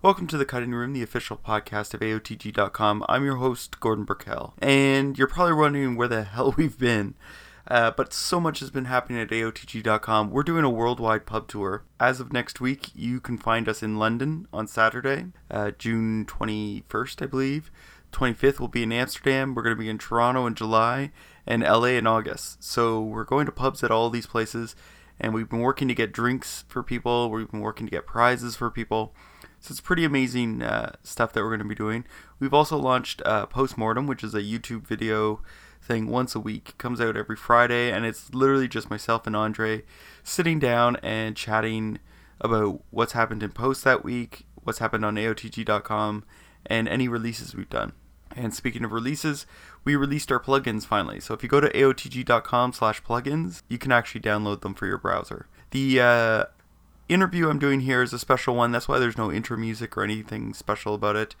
Welcome to the Cutting Room, the official podcast of AOTG.com. I'm your host, Gordon Burkell, and you're probably wondering where the hell we've been. Uh, but so much has been happening at AOTG.com. We're doing a worldwide pub tour. As of next week, you can find us in London on Saturday, uh, June 21st, I believe. 25th will be in Amsterdam. We're going to be in Toronto in July and LA in August. So we're going to pubs at all these places, and we've been working to get drinks for people. We've been working to get prizes for people. So it's pretty amazing uh, stuff that we're going to be doing. We've also launched uh, Postmortem, which is a YouTube video thing once a week. It comes out every Friday, and it's literally just myself and Andre sitting down and chatting about what's happened in post that week, what's happened on AOTG.com, and any releases we've done. And speaking of releases, we released our plugins finally. So if you go to aotg.com slash plugins, you can actually download them for your browser. The uh, interview I'm doing here is a special one. That's why there's no intro music or anything special about it.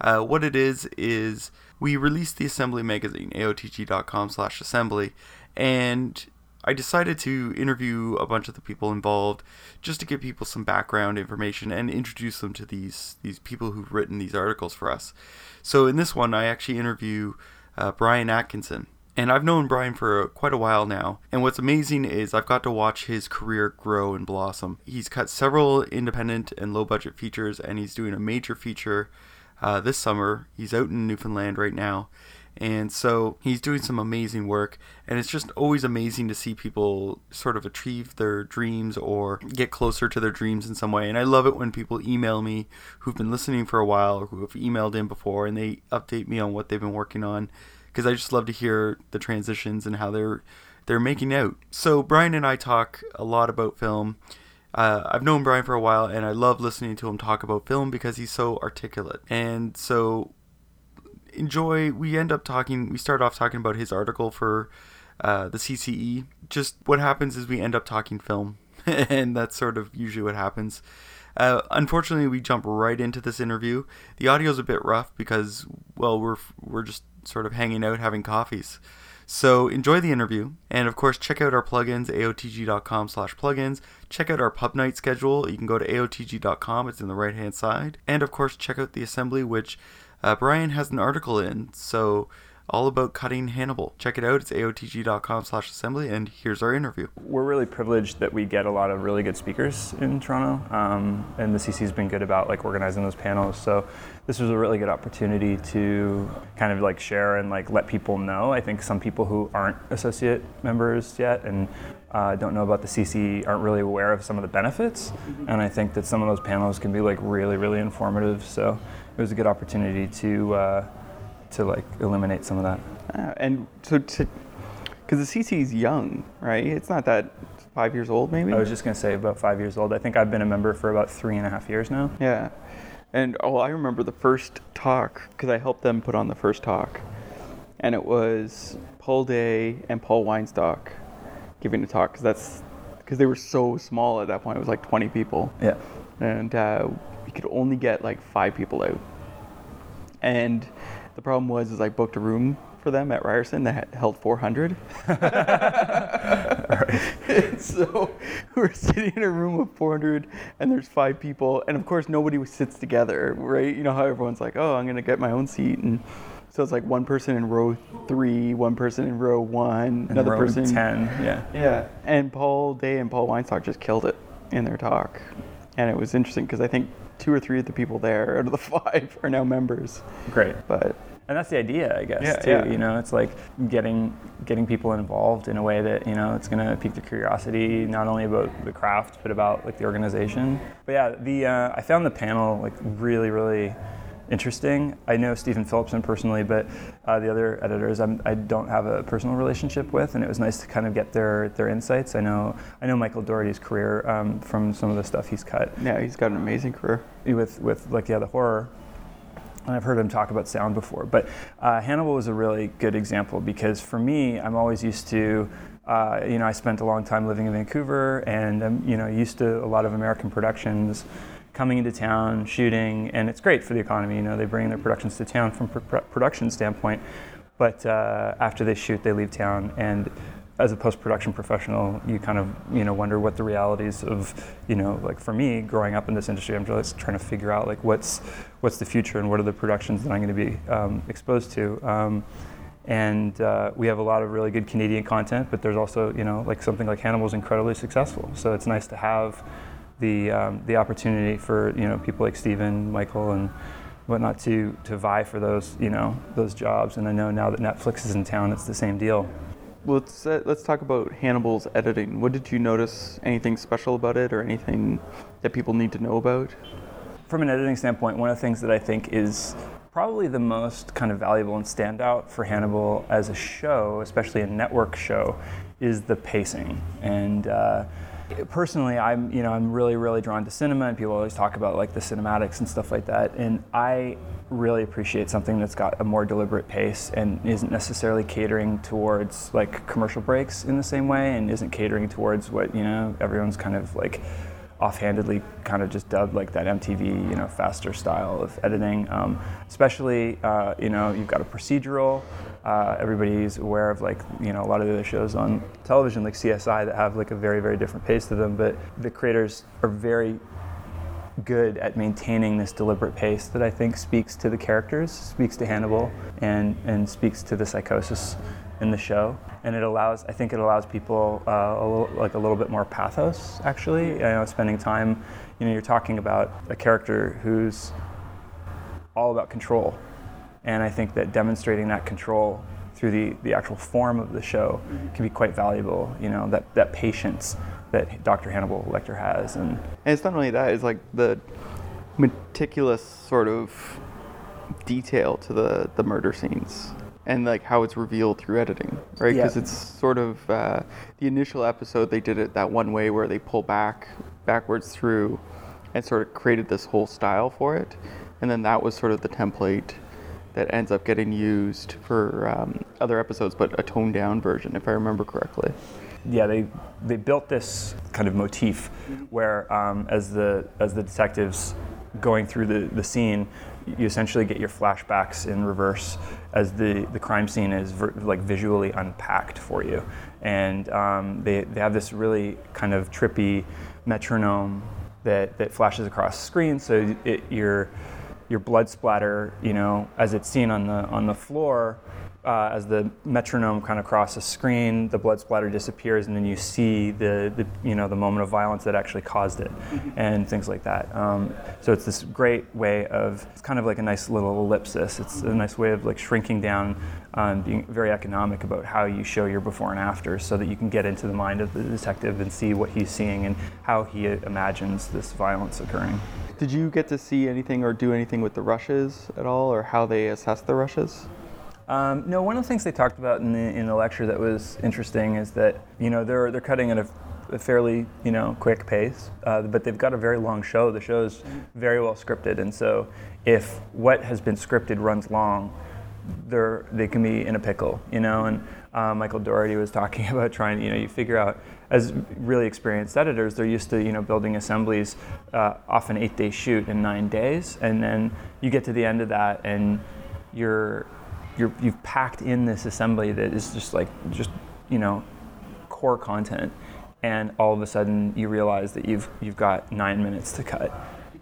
Uh, what it is is we released the assembly magazine, aotg.com slash assembly, and I decided to interview a bunch of the people involved just to give people some background information and introduce them to these these people who've written these articles for us. So in this one, I actually interview uh, Bryan Atkinson. And I've known Bryan for quite a while now. And what's amazing is I've got to watch his career grow and blossom. He's cut several independent and low budget features, and he's doing a major feature uh, this summer. He's out in Newfoundland right now. And so he's doing some amazing work. And it's just always amazing to see people sort of achieve their dreams or get closer to their dreams in some way. And I love it when people email me who've been listening for a while or who have emailed in before and they update me on what they've been working on. Because I just love to hear the transitions and how they're they're making out. So Bryan and I talk a lot about film. Uh, I've known Bryan for a while, and I love listening to him talk about film because he's so articulate. And so enjoy. We end up talking. We start off talking about his article for uh, the CCE. Just what happens is we end up talking film, and that's sort of usually what happens. Uh, unfortunately, we jump right into this interview. The audio's a bit rough because, well, we're we're just sort of hanging out having coffees. So enjoy the interview, and of course, check out our plugins, aotg.com/plugins. Check out our pub night schedule. You can go to aotg.com; it's in the right-hand side, and of course, check out the assembly, which uh, Bryan has an article in. So all about cutting Hannibal. Check it out. It's aotg.com slash assembly, and here's our interview. We're really privileged that we get a lot of really good speakers in Toronto, um, and the CC's been good about like organizing those panels. So this was a really good opportunity to kind of like share and like let people know. I think some people who aren't associate members yet and uh, don't know about the CC aren't really aware of some of the benefits, and I think that some of those panels can be like really, really informative. So it was a good opportunity to. Uh, to like eliminate some of that. Uh, and so to, because the CC is young, right? It's not that five years old, maybe. I was just gonna say about five years old. I think I've been a member for about three and a half years now. Yeah, and oh, I remember the first talk because I helped them put on the first talk, and it was Paul Day and Paul Winestock giving a talk because that's because they were so small at that point. It was like 20 people. Yeah, and uh, we could only get like five people out, and the problem was is I booked a room for them at Ryerson that held 400. so we're sitting in a room of 400 and there's five people and of course nobody sits together, right? You know how everyone's like, "Oh, I'm going to get my own seat." And so it's like one person in row 3, one person in row 1, and another row person 10, yeah. Yeah. And Paul Day and Paul Winestock just killed it in their talk. And it was interesting because I think two or three of the people there out of the five are now members. Great. But and that's the idea, I guess, Yeah, too. yeah. You know, it's like getting getting people involved in a way that you know it's going to pique their curiosity, not only about the craft but about like the organization. But yeah, the uh, I found the panel like really, really interesting. I know Stephen Philipson personally, but uh, the other editors I'm, I don't have a personal relationship with, and it was nice to kind of get their their insights. I know I know Michael Doherty's career um, from some of the stuff he's cut yeah, he's got an amazing career. with with like yeah the horror and I've heard him talk about sound before. But uh, Hannibal was a really good example because for me, I'm always used to, uh, you know, I spent a long time living in Vancouver, and I'm, you know, used to a lot of American productions coming into town, shooting, and it's great for the economy. You know, they bring their productions to town from pr- production standpoint, but uh, after they shoot, they leave town and. as a post-production professional, you kind of you know wonder what the realities of you know like for me growing up in this industry, I'm just trying to figure out like what's what's the future and what are the productions that I'm going to be um, exposed to. Um, and uh, we have a lot of really good Canadian content, but there's also you know like something like Hannibal is incredibly successful. So it's nice to have the um, the opportunity for you know people like Steven, Michael, and whatnot to to vie for those you know those jobs. And I know now that Netflix is in town, it's the same deal. Well, let's uh, let's talk about Hannibal's editing. What did you notice? Anything special about it, or anything that people need to know about? From an editing standpoint, one of the things that I think is probably the most kind of valuable and standout for Hannibal as a show, especially a network show, is the pacing. And uh, personally, I'm you know I'm really really drawn to cinema, and people always talk about like the cinematics and stuff like that. And I really appreciate something that's got a more deliberate pace and isn't necessarily catering towards like commercial breaks in the same way, and isn't catering towards what you know everyone's kind of like offhandedly kind of just dubbed like that MTV, you know, faster style of editing. Um, especially, uh, you know, you've got a procedural. Uh, everybody's aware of like, you know, a lot of the other shows on television like CSI that have like a very, very different pace to them. But the creators are very good at maintaining this deliberate pace that I think speaks to the characters, speaks to Hannibal, and, and speaks to the psychosis in the show. And it allows, I think it allows people uh, a little, like a little bit more pathos, actually. Know, spending time, you know, you're talking about a character who's all about control. And I think that demonstrating that control through the, the actual form of the show can be quite valuable. You know, that, that patience that Dr. Hannibal Lecter has. And, and it's not only that, it's like the meticulous sort of detail to the, the murder scenes and like how it's revealed through editing, right? Because Yeah. it's sort of uh, the initial episode they did it that one way where they pull back backwards through and sort of created this whole style for it, and then that was sort of the template that ends up getting used for um, other episodes, but a toned down version, if I remember correctly. yeah, they they built this kind of motif where um, as the as the detectives going through the, the scene, you essentially get your flashbacks in reverse as the, the crime scene is ver- like visually unpacked for you, and um, they they have this really kind of trippy metronome that that flashes across the screen, so it, your your blood splatter, you know, as it's seen on the on the floor, uh, as the metronome kind of crosses the screen, the blood splatter disappears, and then you see the, the you know the moment of violence that actually caused it, and things like that. Um, so it's this great way of it's kind of like a nice little ellipsis. It's a nice way of like shrinking down, um, being very economic about how you show your before and after, so that you can get into the mind of the detective and see what he's seeing and how he imagines this violence occurring. Did you get to see anything or do anything with the rushes at all, or how they assess the rushes? Um, no, one of the things they talked about in the, in the lecture that was interesting is that you know they're they're cutting at a, a fairly you know quick pace, uh, but they've got a very long show. The show is very well scripted, and so if what has been scripted runs long, they're they can be in a pickle, you know. And uh, Michael Doherty was talking about trying, you know, you figure out as really experienced editors, they're used to you know building assemblies uh, off an eight-day shoot in nine days, and then you get to the end of that and you're you're, you've packed in this assembly that is just like just you know core content. And all of a sudden you realize that you've you've got nine minutes to cut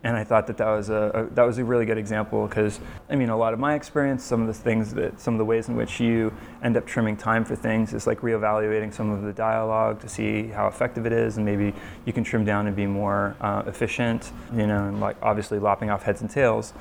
and I thought that that was a, a that was a really good example because I mean a lot of my experience some of the things that some of the ways in which you end up trimming time for things is like reevaluating some of the dialogue to see how effective it is and maybe you can trim down and be more uh, efficient you know and like obviously lopping off heads and tails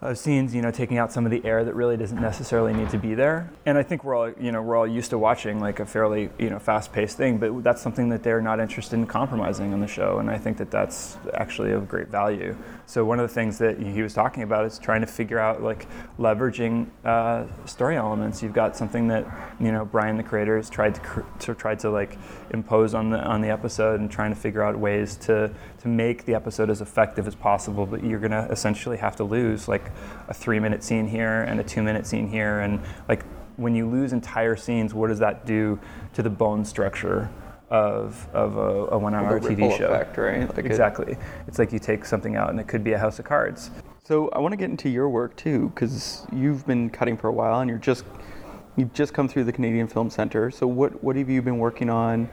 of scenes, you know, taking out some of the air that really doesn't necessarily need to be there. And I think we're all, you know, we're all used to watching like a fairly, you know, fast-paced thing, but that's something that they're not interested in compromising on the show, and I think that that's actually of great value. So one of the things that he was talking about is trying to figure out like leveraging uh, story elements. You've got something that, you know, Bryan the creator has tried to, cr- to tried to like impose on the on the episode and trying to figure out ways to to make the episode as effective as possible. But you're gonna essentially have to lose like a three minute scene here and a two minute scene here. And like when you lose entire scenes, what does that do to the bone structure of, of a, a one hour TV show? effect, right? Like it- exactly. It's like you take something out and it could be a house of cards. So I want to get into your work too, because you've been cutting for a while and you're just you've just come through the Canadian Film Center. So what what have you been working on?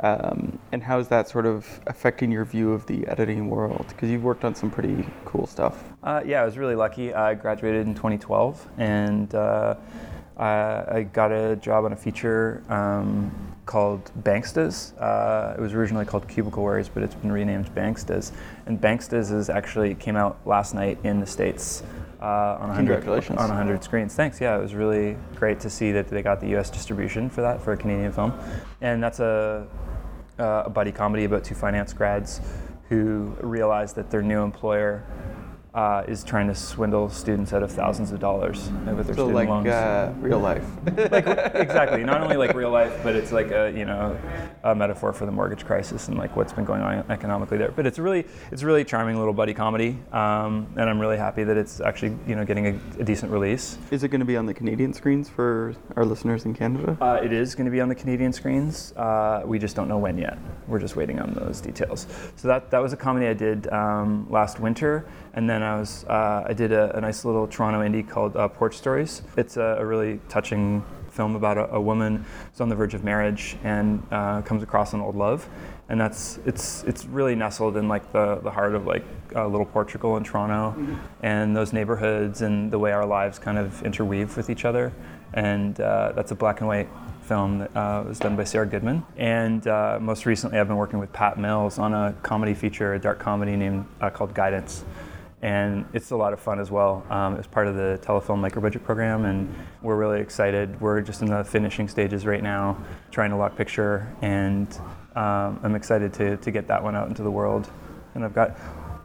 Um, and how is that sort of affecting your view of the editing world? Because you've worked on some pretty cool stuff. Uh, yeah, I was really lucky. I graduated in 2012, and uh, I, got a job on a feature um, called Bankstas. Uh, it was originally called Cubicle Warriors, but it's been renamed Bankstas. And Bankstas is actually came out last night in the states. Uh, on 100, Congratulations. on 100 screens. Thanks. Yeah, it was really great to see that they got the U.S. distribution for that for a Canadian film, and that's a, a buddy comedy about two finance grads who realize that their new employer uh, is trying to swindle students out of thousands of dollars with their so student like loans. uh, real life. like exactly, not only like real life, but it's like a you know a metaphor for the mortgage crisis and like what's been going on economically there. But it's really it's a really charming little buddy comedy, um, and I'm really happy that it's actually you know getting a, a decent release. Is it going to be on the Canadian screens for our listeners in Canada? Uh, it is going to be on the Canadian screens. Uh, we just don't know when yet. We're just waiting on those details. So that that was a comedy I did um, last winter, and then I was uh, I did a, a, nice little Toronto indie called uh, Porch Stories. It's a, a, really touching film about a, a, woman who's on the verge of marriage and uh, comes across an old love, and that's it's it's really nestled in like the, the heart of like uh, little Portugal in Toronto, mm-hmm. and those neighborhoods and the way our lives kind of interweave with each other, and uh, that's a black and white film that uh, was done by Sarah Goodman. And uh, most recently, I've been working with Pat Mills on a comedy feature, a dark comedy named uh, called Guidance. And it's a lot of fun as well. Um, it's part of the Telefilm micro-budget program, and we're really excited. We're just in the finishing stages right now, trying to lock picture, and um, I'm excited to, to get that one out into the world. And I've got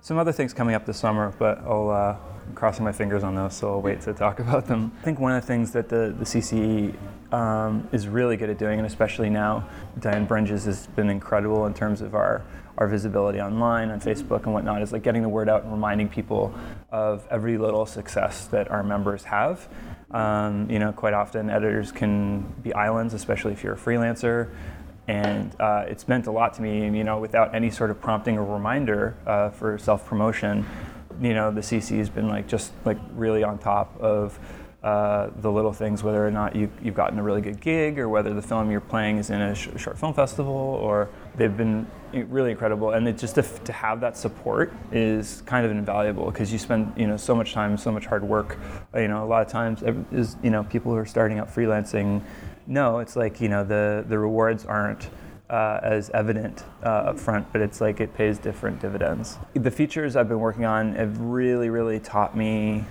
some other things coming up this summer, but I'll uh, I'm crossing my fingers on those, so I'll wait to talk about them. I think one of the things that the, the CCE um, is really good at doing, and especially now, Diane Bringes has been incredible in terms of our, our visibility online, on Facebook and whatnot, is like getting the word out and reminding people of every little success that our members have. Um, you know, quite often editors can be islands, especially if you're a freelancer. And uh, it's meant a lot to me, you know, without any sort of prompting or reminder uh, for self promotion you know the CC has been like just like really on top of uh, the little things, whether or not you, have gotten a really good gig, or whether the film you're playing is in a sh- short film festival, or they've been really incredible. And it just to, to have that support is kind of invaluable because you spend you know so much time, so much hard work. You know, a lot of times is you know people who are starting out freelancing. No, it's like you know the the rewards aren't uh, as evident uh, up front, but it's like it pays different dividends. The features I've been working on have really, really taught me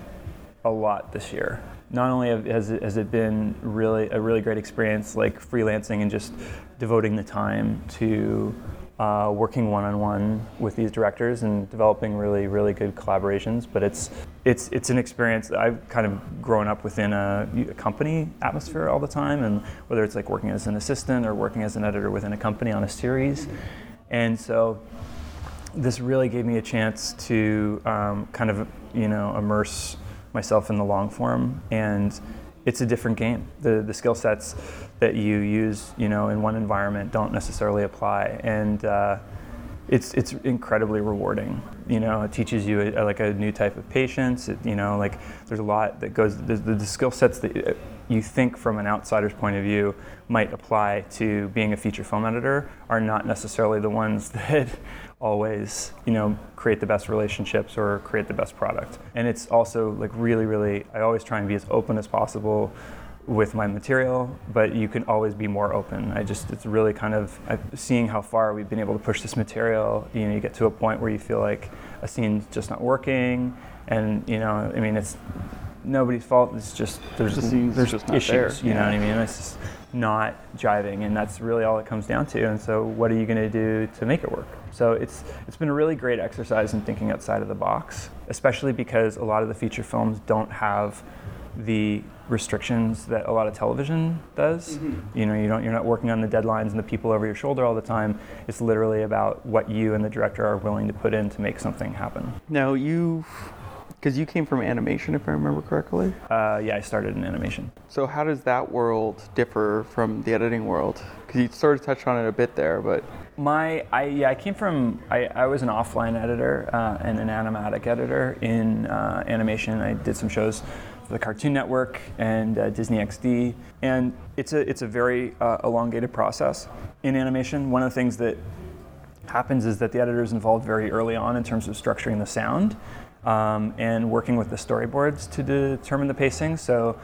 a lot this year. Not only has it, has it been really a really great experience, like freelancing and just devoting the time to uh, working one-on-one with these directors and developing really, really good collaborations. But it's it's it's an experience that I've kind of grown up within a, a, company atmosphere all the time, and whether it's like working as an assistant or working as an editor within a company on a series, and so this really gave me a chance to um, kind of you know immerse myself in the long form and it's a different game. The the skill sets that you use, you know, in one environment don't necessarily apply, and uh, it's it's incredibly rewarding. You know, it teaches you a, like a new type of patience. It, you know, like there's a lot that goes. The, the, the skill sets that you think from an outsider's point of view might apply to being a feature film editor are not necessarily the ones that always you know create the best relationships or create the best product. And it's also like really really i always try and be as open as possible with my material but you can always be more open. I just it's really kind of seeing how far we've been able to push this material you know you get to a point where you feel like a scene's just not working. And you know i mean it's nobody's fault. It's just there's, the there's just issues there. you know what i mean? It's just not jiving and that's really all it comes down to. And so what are you going to do to make it work? So it's it's been a really great exercise in thinking outside of the box especially because a lot of the feature films don't have the restrictions that a lot of television does. Mm-hmm. you know you don't you're not working on the deadlines and the people over your shoulder all the time. It's literally about what you and the director are willing to put in to make something happen. Now you because you came from animation, if I remember correctly. Uh, yeah, I started in animation. So how does that world differ from the editing world? Because you sort of touched on it a bit there, but My, I, yeah, I came from, I, I was an offline editor uh, and an animatic editor in uh, animation. I did some shows for the Cartoon Network and uh, Disney XD, and it's a, it's a very uh, elongated process in animation. One of the things that happens is that the editor is involved very early on in terms of structuring the sound um, and working with the storyboards to determine the pacing. So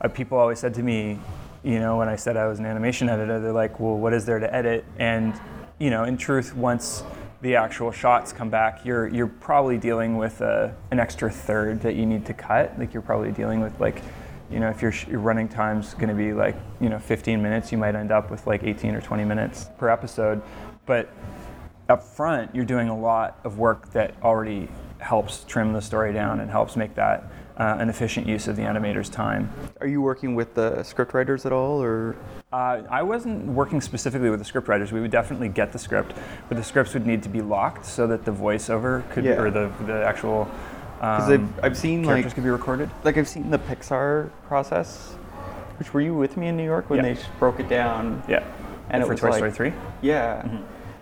uh, people always said to me, you know, when I said I was an animation editor, they're like, well, what is there to edit? And you know, in truth, once the actual shots come back, you're you're probably dealing with a, an extra third that you need to cut. Like you're probably dealing with like, you know, if your, your running time's going to be like you know 15 minutes, you might end up with like 18 or 20 minutes per episode. But up front, you're doing a lot of work that already helps trim the story down and helps make that uh, an efficient use of the animator's time. Are you working with the script writers at all, or? Uh, I wasn't working specifically with the script writers. We would definitely get the script, but the scripts would need to be locked so that the voiceover could, Yeah. or the the actual Because um, I've, I've seen characters like could be recorded. like I've seen the Pixar process. Which were you with me in New York when Yeah. they broke it down? Yeah, And it for was Toy like- Story three. Yeah. Mm-hmm.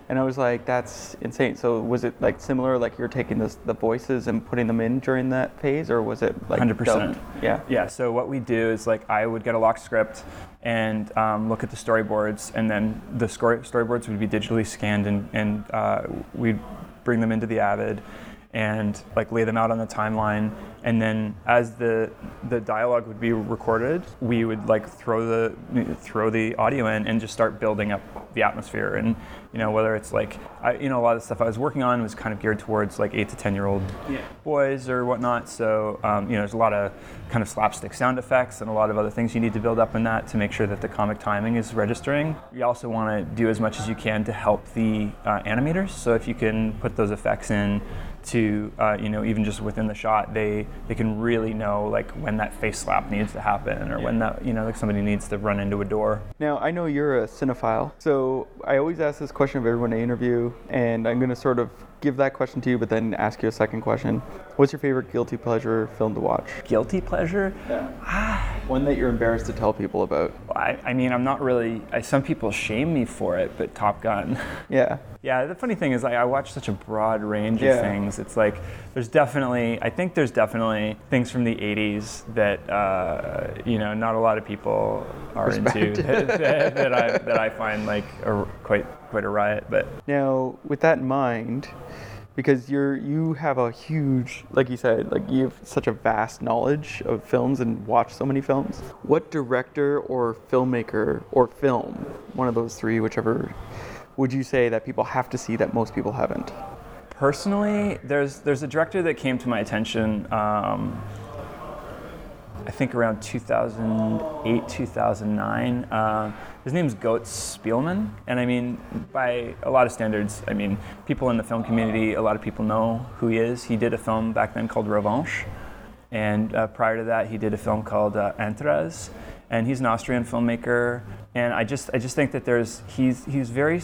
And I was like, that's insane. So was it like similar, like you're taking this, the voices and putting them in during that phase, or was it like 100%. dubbed? Yeah. Yeah, so what we do is like I would get a locked script and um, look at the storyboards, and then the story, storyboards would be digitally scanned, and, and uh, we'd bring them into the Avid and like lay them out on the timeline. And then as the the dialogue would be recorded, we would like throw the throw the audio in and just start building up the atmosphere. And you know whether it's like I, you know a lot of the stuff I was working on was kind of geared towards like eight to ten year old boys or whatnot. So um, you know, there's a lot of kind of slapstick sound effects and a lot of other things you need to build up in that to make sure that the comic timing is registering. You also want to do as much as you can to help the uh, animators. So if you can put those effects in to uh, you know even just within the shot they they can really know like when that face slap needs to happen or when that you know like somebody needs to run into a door Now I know you're a cinephile, so I always ask this question of everyone I interview, and I'm gonna sort of give that question to you, but then ask you a second question. What's your favorite guilty pleasure film to watch? guilty pleasure One that you're embarrassed to tell people about. I, I mean i'm not really I, some people shame me for it but top gun Yeah. Yeah, the funny thing is, like, I watch such a broad range Yeah. of things. It's like there's definitely, I think there's definitely things from the '80s that uh, you know not a lot of people are into Respect. that, that I that I find like a, quite quite a riot. But Now, with that in mind, because you're you have a huge, like you said, like you have such a vast knowledge of films and watch so many films. What director or filmmaker or film, one of those three, whichever, would you say that people have to see that most people haven't? personally, there's there's a director that came to my attention. Um, I think around 2008, 2009. Uh, his name's Goetz Spielmann, and I mean, by a lot of standards, I mean, people in the film community, a lot of people know who he is. He did a film back then called Revanche, and uh, prior to that, he did a film called uh, Antares, and he's an Austrian filmmaker. And I just, I just think that there's, he's, he's very,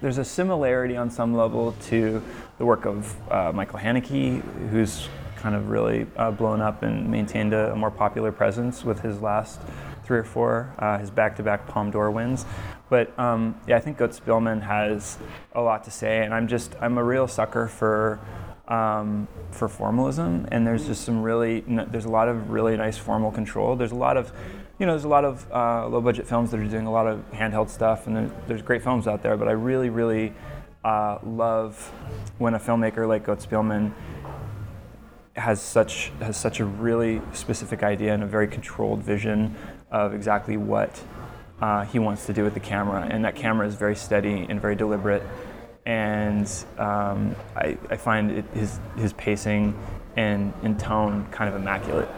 there's a similarity on some level to the work of uh, Michael Haneke, who's kind of really uh, blown up and maintained a, a more popular presence with his last three or four, uh, his back-to-back Palme d'Or wins. But um, yeah, I think Goetz Spielmann has a lot to say, and I'm just, I'm a real sucker for um, for formalism, and there's just some really, there's a lot of really nice formal control. There's a lot of, you know, there's a lot of uh, low-budget films that are doing a lot of handheld stuff, and there, there's great films out there. But I really, really uh, love when a filmmaker like Goetz Spielmann has such has such a really specific idea and a very controlled vision of exactly what uh, he wants to do with the camera, and that camera is very steady and very deliberate. And um, I, I find it, his his pacing and, and tone kind of immaculate.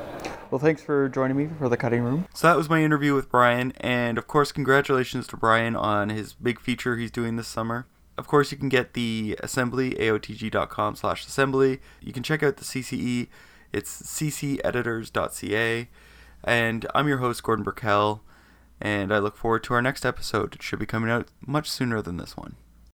Well, thanks for joining me for the cutting room. So that was my interview with Bryan, and of course, congratulations to Bryan on his big feature he's doing this summer. Of course, you can get the assembly, aotg.com slash assembly. You can check out the CCE, it's cceditors.ca. And I'm your host, Gordon Burkell, and I look forward to our next episode. It should be coming out much sooner than this one.